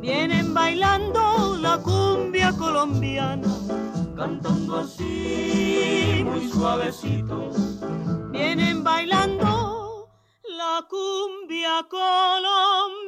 vienen bailando la cumbia colombiana, cantando así muy suavecito, vienen bailando la cumbia colombiana.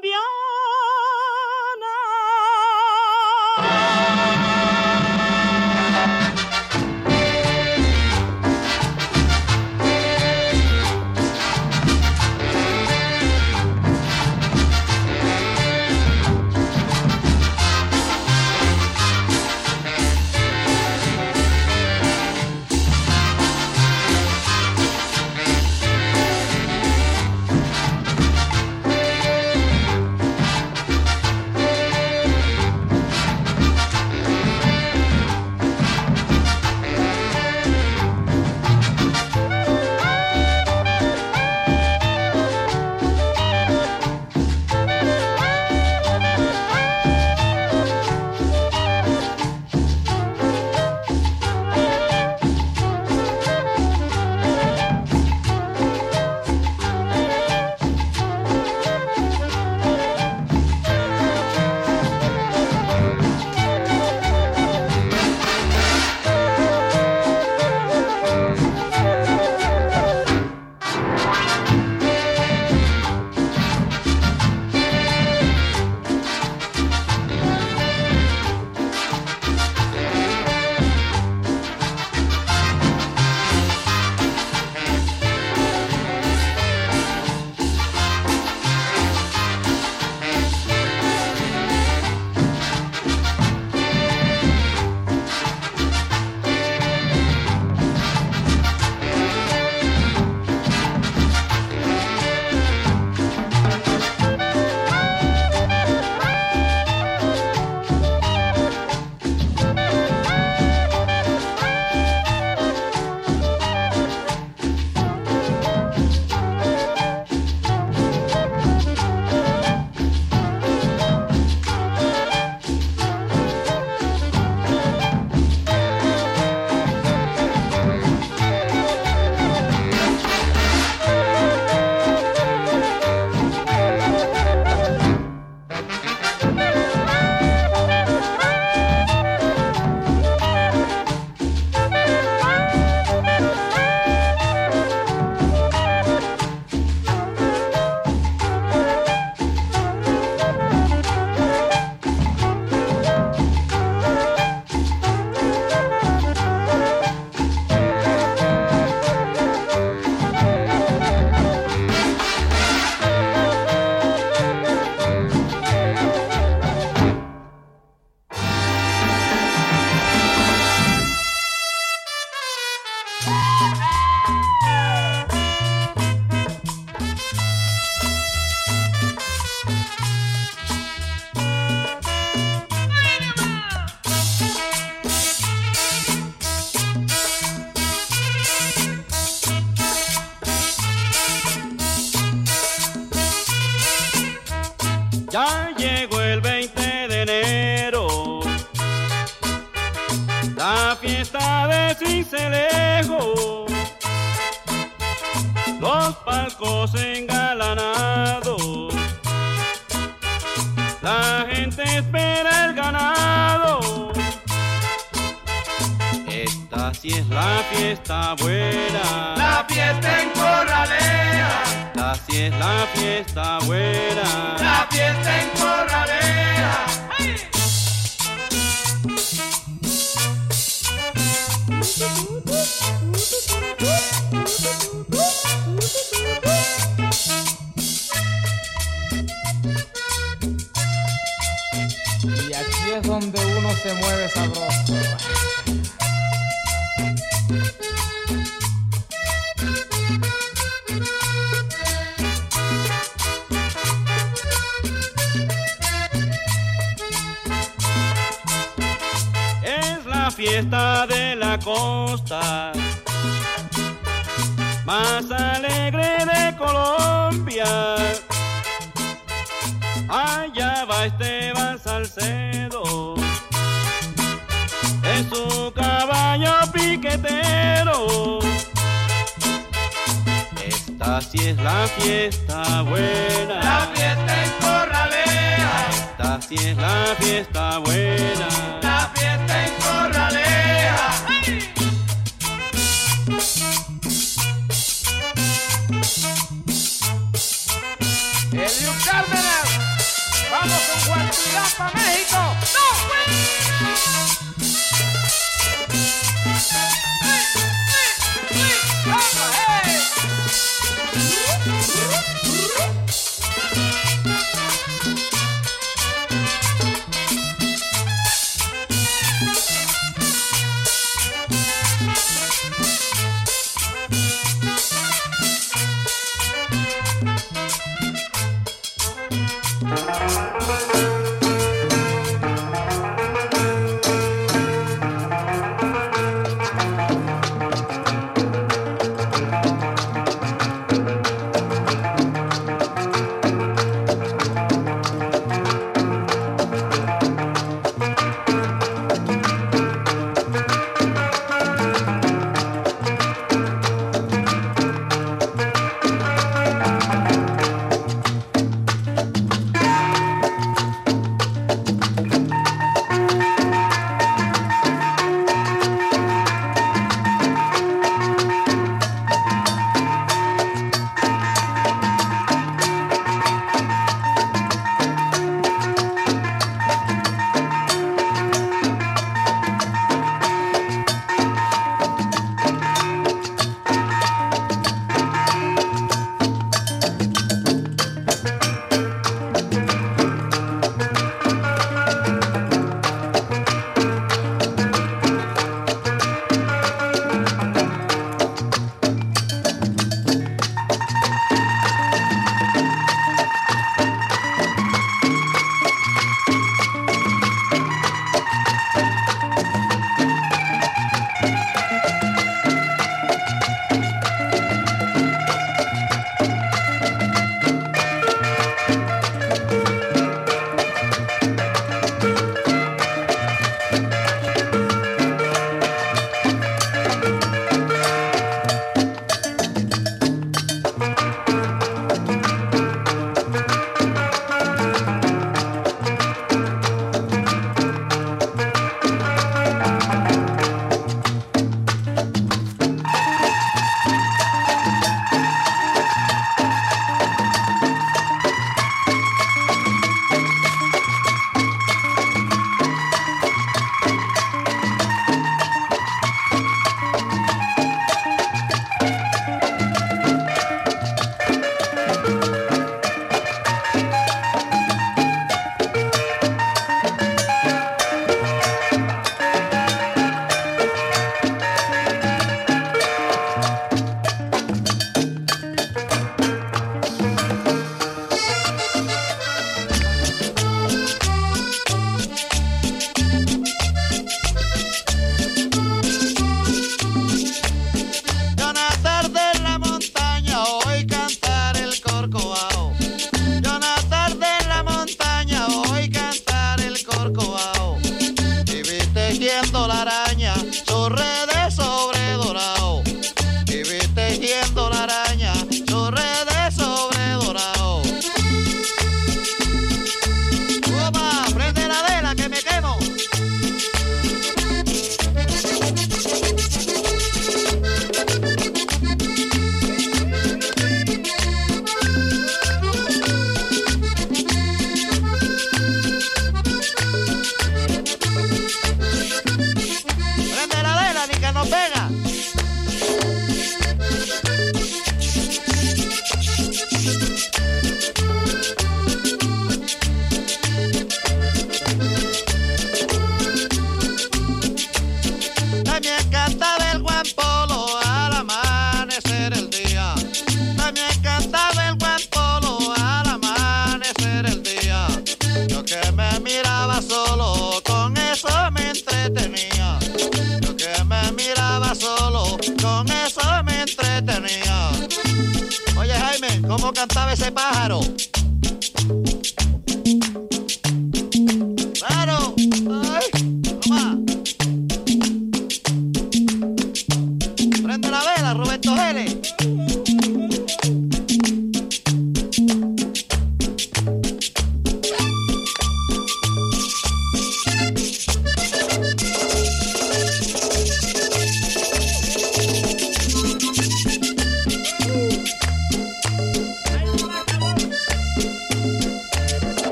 Costa, más alegre de Colombia. Allá va Esteban Salcedo, es su caballo piquetero. Esta sí es la fiesta buena. La fiesta en Corralea. Esta sí es la fiesta buena.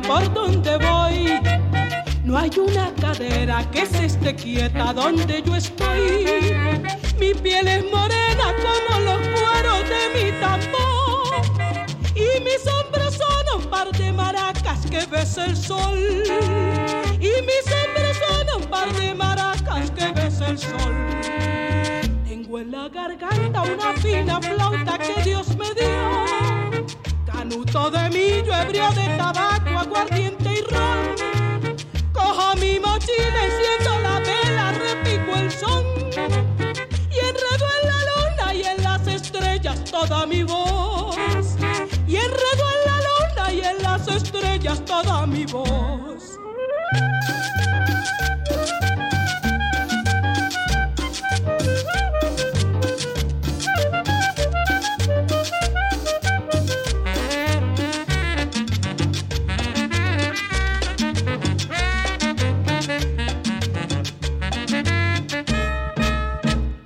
por donde voy. No hay una cadera que se esté quieta donde toda mi voz.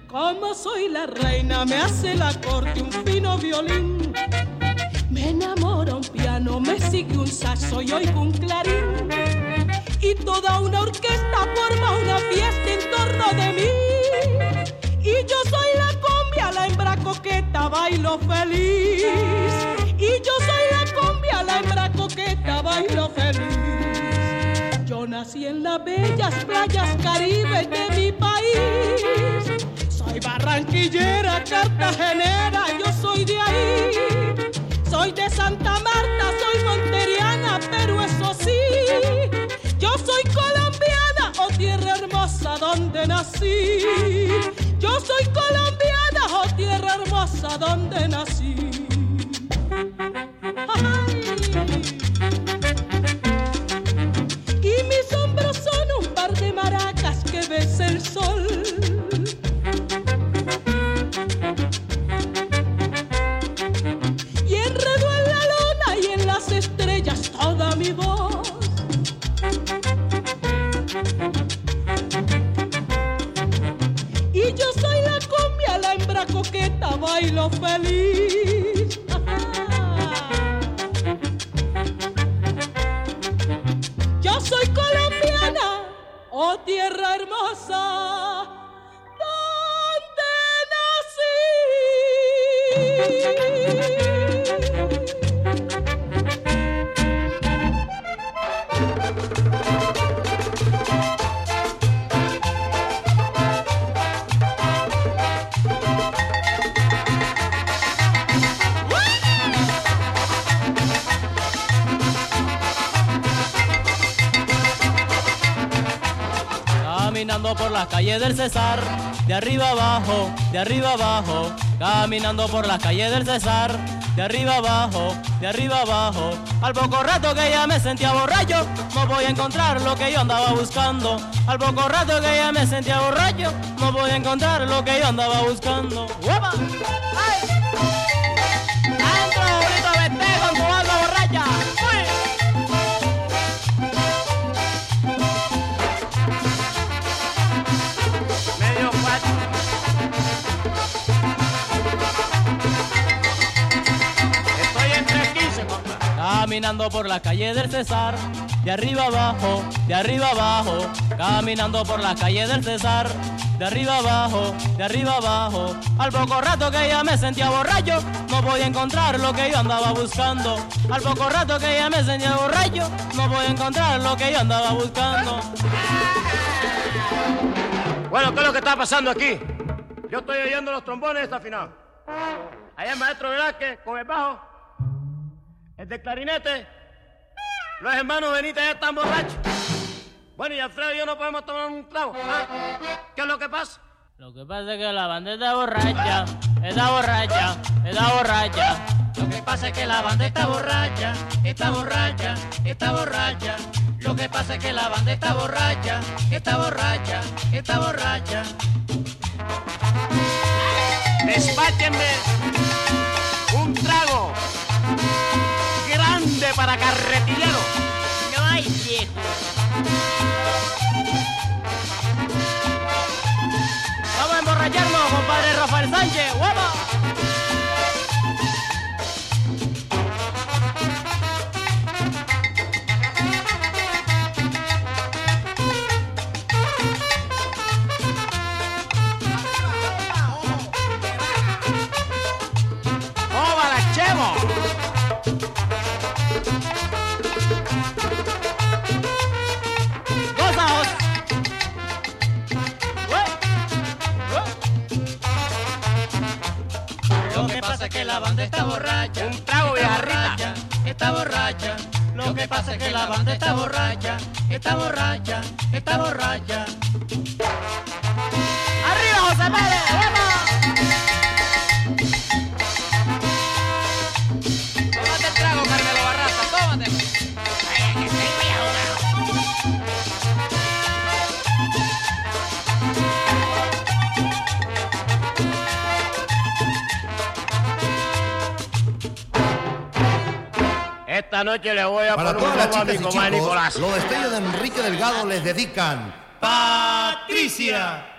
Como soy la reina, me hace la corte un fino violín. Piano, me sigue un saxo y oigo un clarín. Y toda una orquesta forma una fiesta en torno de mí. Y yo soy la cumbia, la hembra coqueta, bailo feliz. Y yo soy la cumbia, la hembra coqueta, bailo feliz. Yo nací en las bellas playas caribes de mi país. Soy barranquillera, cartagenera, yo soy de ahí. Soy de Santa Marta, soy monteriana, pero eso sí, yo soy colombiana, oh tierra hermosa donde nací. Yo soy colombiana, oh tierra hermosa donde nací. Por las calles del Cesar, de arriba abajo, de arriba abajo, caminando por las calles del Cesar, de arriba abajo, de arriba abajo. Al poco rato que ya me sentía borracho, no voy a encontrar lo que yo andaba buscando. Al poco rato que ya me sentía borracho, no voy a encontrar lo que yo andaba buscando. Caminando por la calle del Cesar, de arriba abajo, de arriba abajo, caminando por la calle del Cesar, de arriba abajo, de arriba abajo. Al poco rato que ya me sentía borracho, no voy a encontrar lo que yo andaba buscando. Al poco rato que ya me sentía borracho, no voy a encontrar lo que yo andaba buscando. Bueno, ¿qué es lo que está pasando aquí? Yo estoy oyendo los trombones desafinados. Allá el maestro Velázquez con el bajo, el de clarinete, los hermanos Benítez ya están borrachos. Bueno, y Alfredo y yo no podemos tomar un trago. ¿ah? ¿Qué es lo que pasa? Lo que pasa es que la banda está borracha, está borracha, está borracha. Lo que pasa es que la banda está borracha, está borracha, está borracha. Lo que pasa es que la banda está borracha, está borracha, está borracha. Despáchenme para carretillero. No hay viejo. Vamos a emborracharnos, compadre Rafael Sánchez. ¡Guapa! Pasa que la banda está borracha, está borracha, está borracha. Noche le voy a Para poner todas las chicas y chicos, los destellos de Enrique Delgado les dedican Patricia.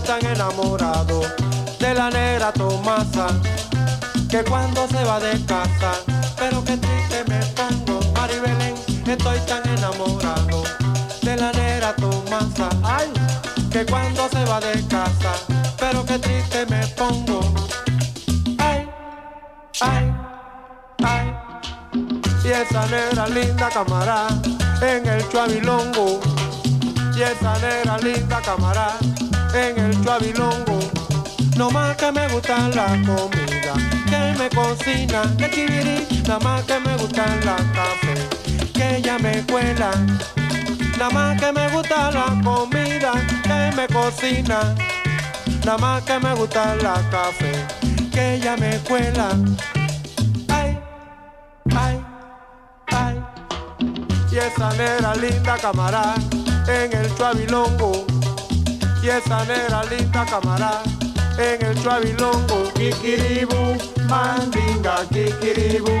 Estoy tan enamorado de la negra Tomasa que cuando se va de casa, pero que triste me pongo, Maribelén. Estoy tan enamorado de la negra Tomasa, ay, que cuando se va de casa, pero que triste me pongo, ay, ay, ay. Y esa negra linda camarada en el chuabilongo, y esa negra linda camarada en el chuabilongo. No más que me gusta la comida que me cocina, que chivirí, nada más que me gusta la café que ella me cuela. Nada más que me gusta la comida que me cocina, nada más que me gusta la café que ella me cuela. Ay, ay, ay. Y esa negra linda camarada en el chuabilongo y esa negra linda camarada en el chuabilongo. Kikiribu, mandinga, kikiribu,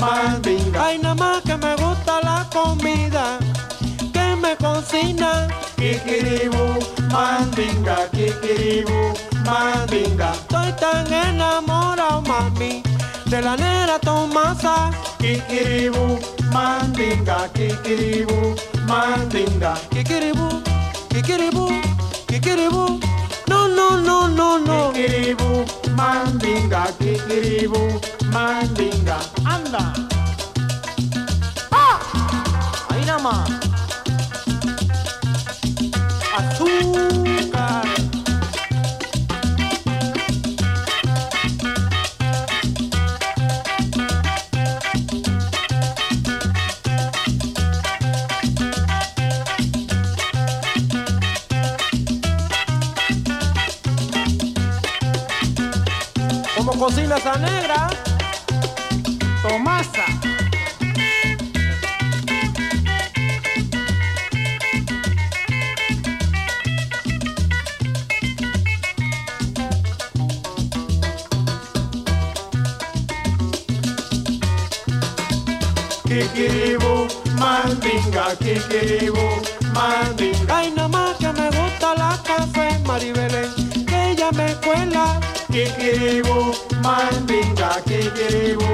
mandinga. Ay, nada más que me gusta la comida que me cocina. Kikiribu, mandinga, kikiribu, mandinga. Estoy tan enamorado, mami, de la negra Tomasa. Kikiribu, mandinga, kikiribu, mandinga. Kikiribu, kikiribu. Kikiribu, no, no, no, no, no. Kikiribu, mandinga, kikiribu, mandinga. Anda. ¡Ah! Ahí nada más. Azúcar. Bocina esa negra. Tomasa. Kikiribu, mandinga, kikiribu, mandinga. Ay, nada más que me gusta la café, Maribelén, que ella me cuela. Kikiribu, mandinga kikiribu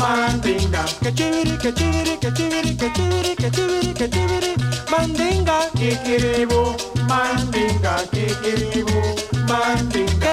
mandinga. Kachiri kachiri kachiri kachiri kachiri kachiri mandinga kikiribu mandinga kikiribu mandinga.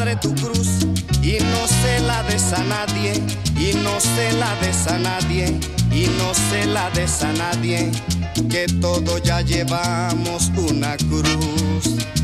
Padre, tu cruz y no se la des a nadie, y no se la des a nadie, y no se la des a nadie, que todo ya llevamos una cruz.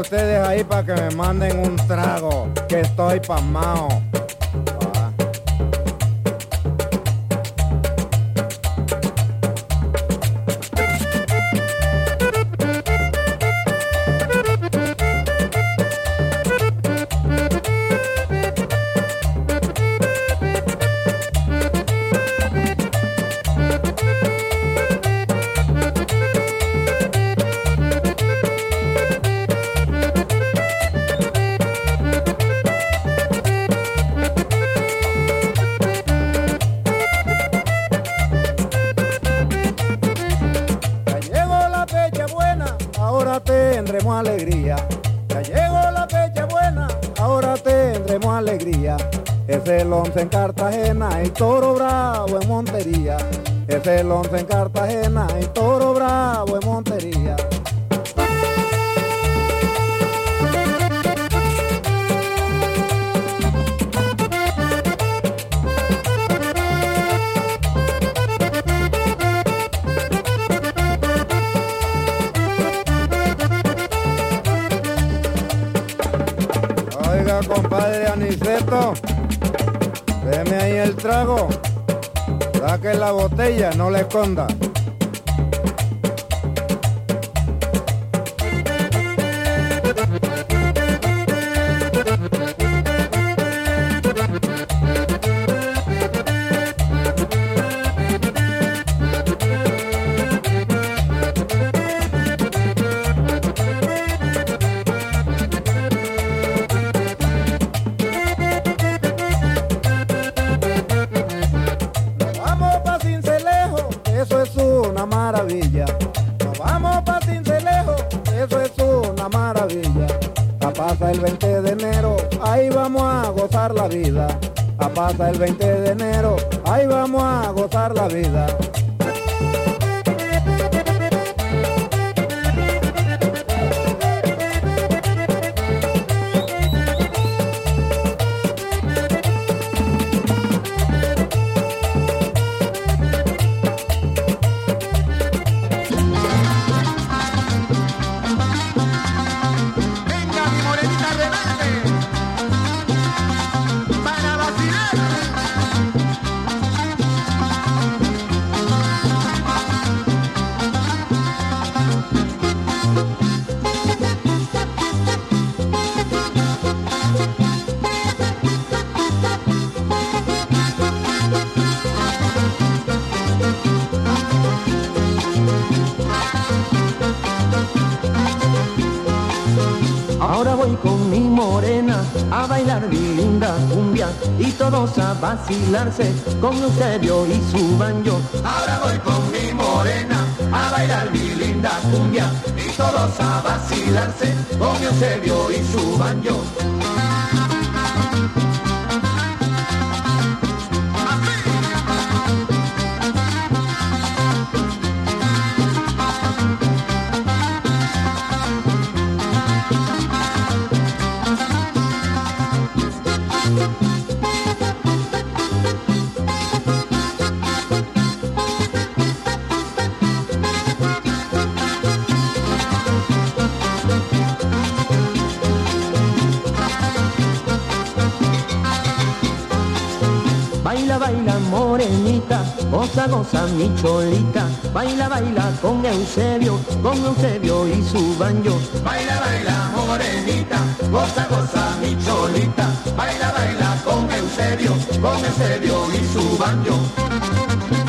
Ustedes ahí para que me manden un trago? Que estoy pasmao. 11 en Cartagena y Toro Bravo en Montería. Es el 11 en Cartagena y Toro Bravo en Montería. Botella, no la esconda. A pasa el 20 de enero, ahí vamos a gozar la vida. Y todos a vacilarse con Eusebio y su banjo. Ahora voy con mi morena a bailar mi linda cumbia y todos a vacilarse con Eusebio y su banjo. Goza, goza, mi cholita. Baila, baila con Eusebio, con Eusebio y su banjo. Baila, baila, morenita, goza, goza, mi cholita. Baila, baila con Eusebio, con Eusebio y su banjo.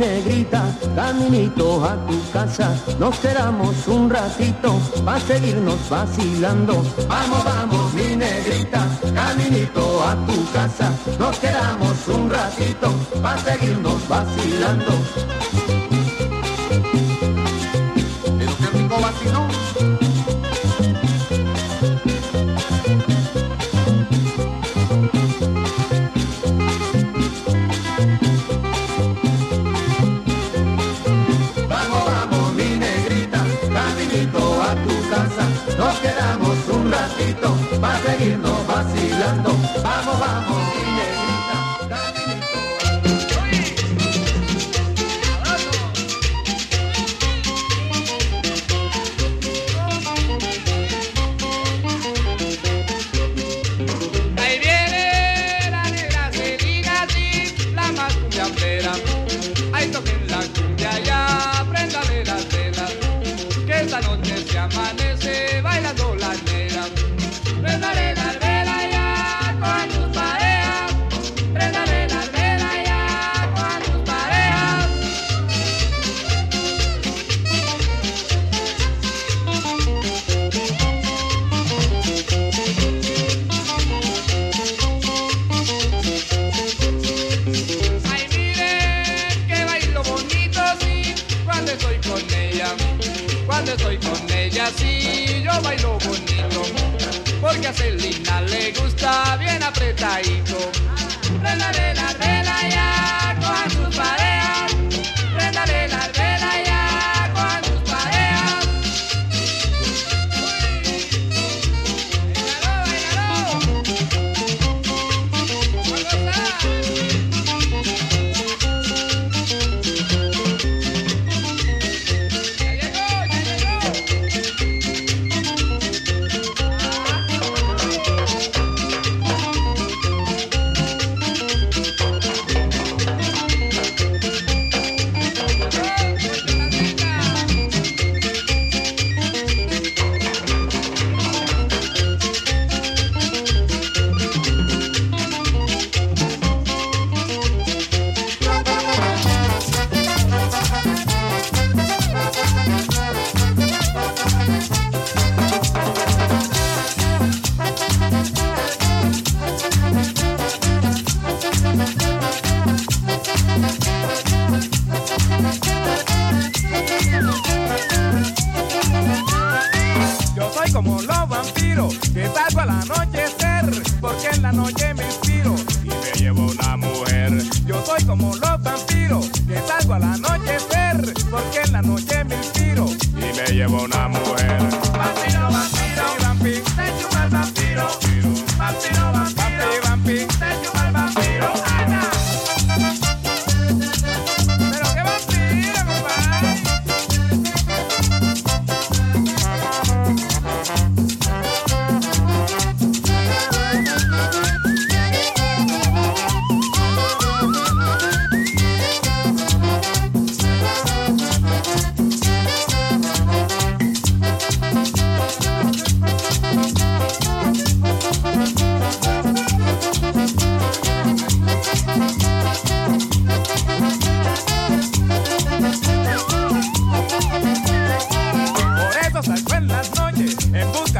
negrita, caminito a tu casa, nos quedamos un ratito, va a seguirnos vacilando. Vamos, vamos, mi negrita, caminito a tu casa, nos quedamos un ratito, va a seguirnos vacilando. Pero qué rico. vamos, vamos.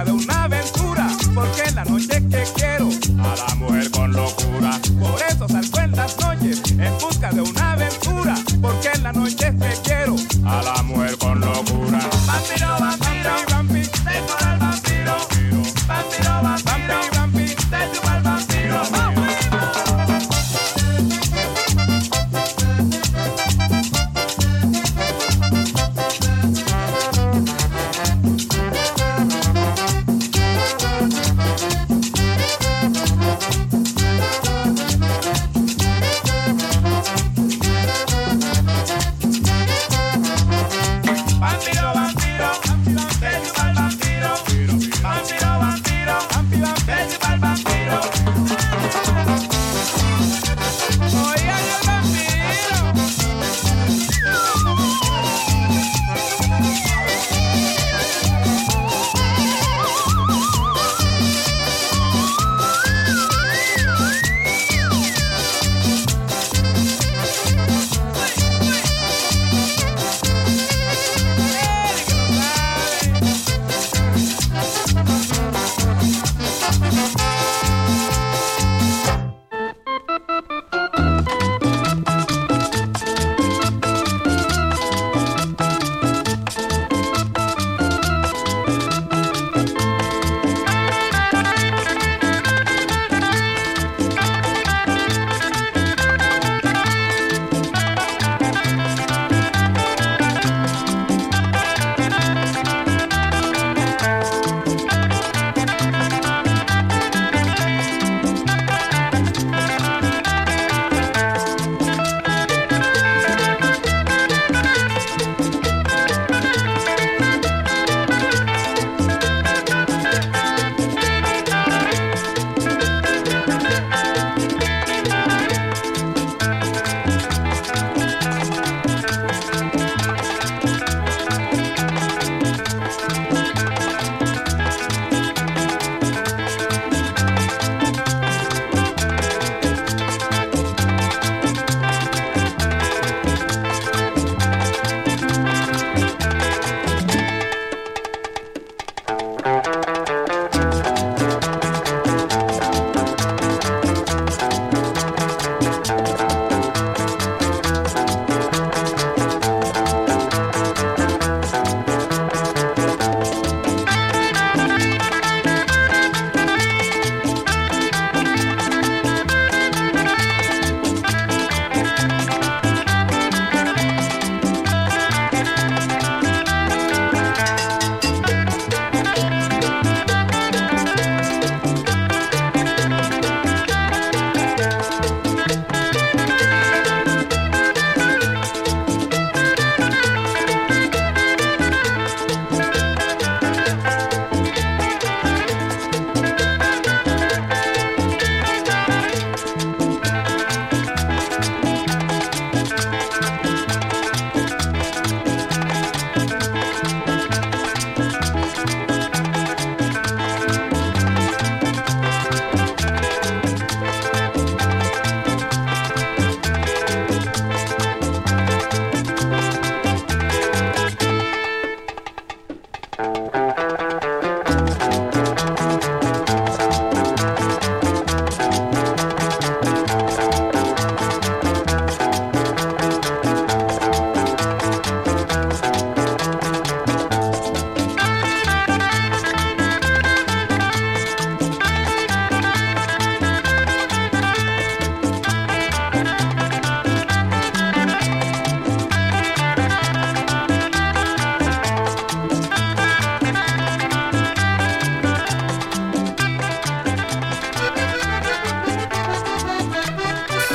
cada una.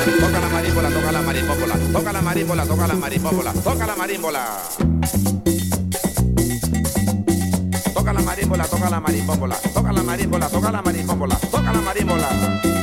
Toca la marímbola, toca la marímbola, toca la marímbola, toca la marímbola, toca la marímbola. Toca la marímbola, toca la marímbola, toca la marímbola, toca la marímbola, toca la marímbola.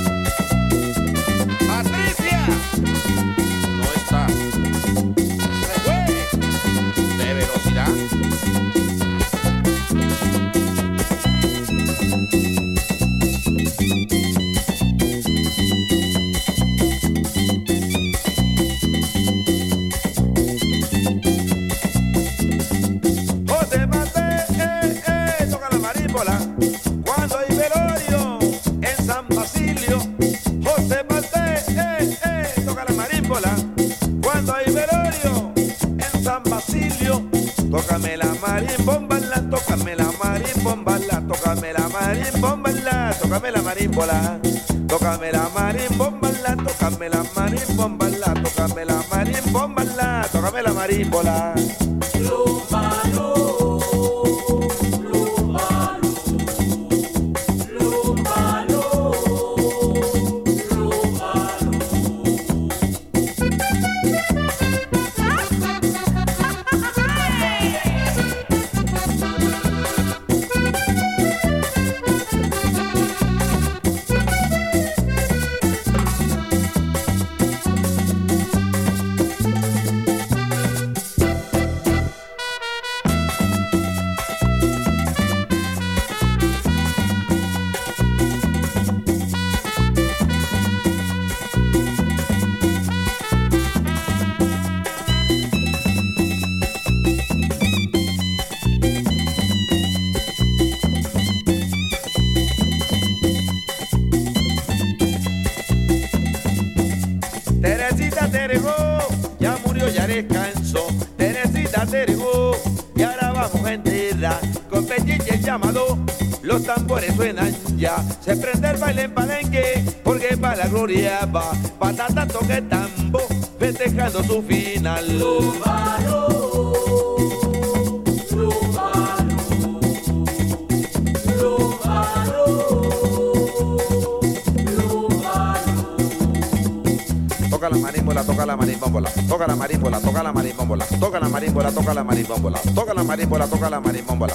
Los tambores suenan ya. Se prende el baile en palenque, porque para la gloria va. Patata toque tambo, festejando su final. La marímbola, toca la marimbombola, toca la marímbola, toca la marimbombola, toca la marímbola, toca la marimbombola, toca la marímbola, toca la marimbombola.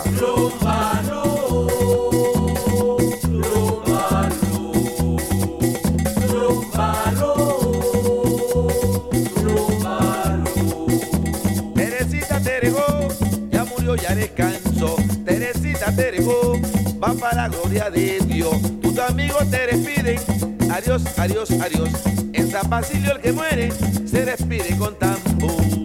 Teresita Terego, ya murió, ya descansó. Teresita Terego, va para la gloria de Dios. Tus amigos te despiden. Adiós, adiós, adiós. En San Basilio el que muere se despide con tambor.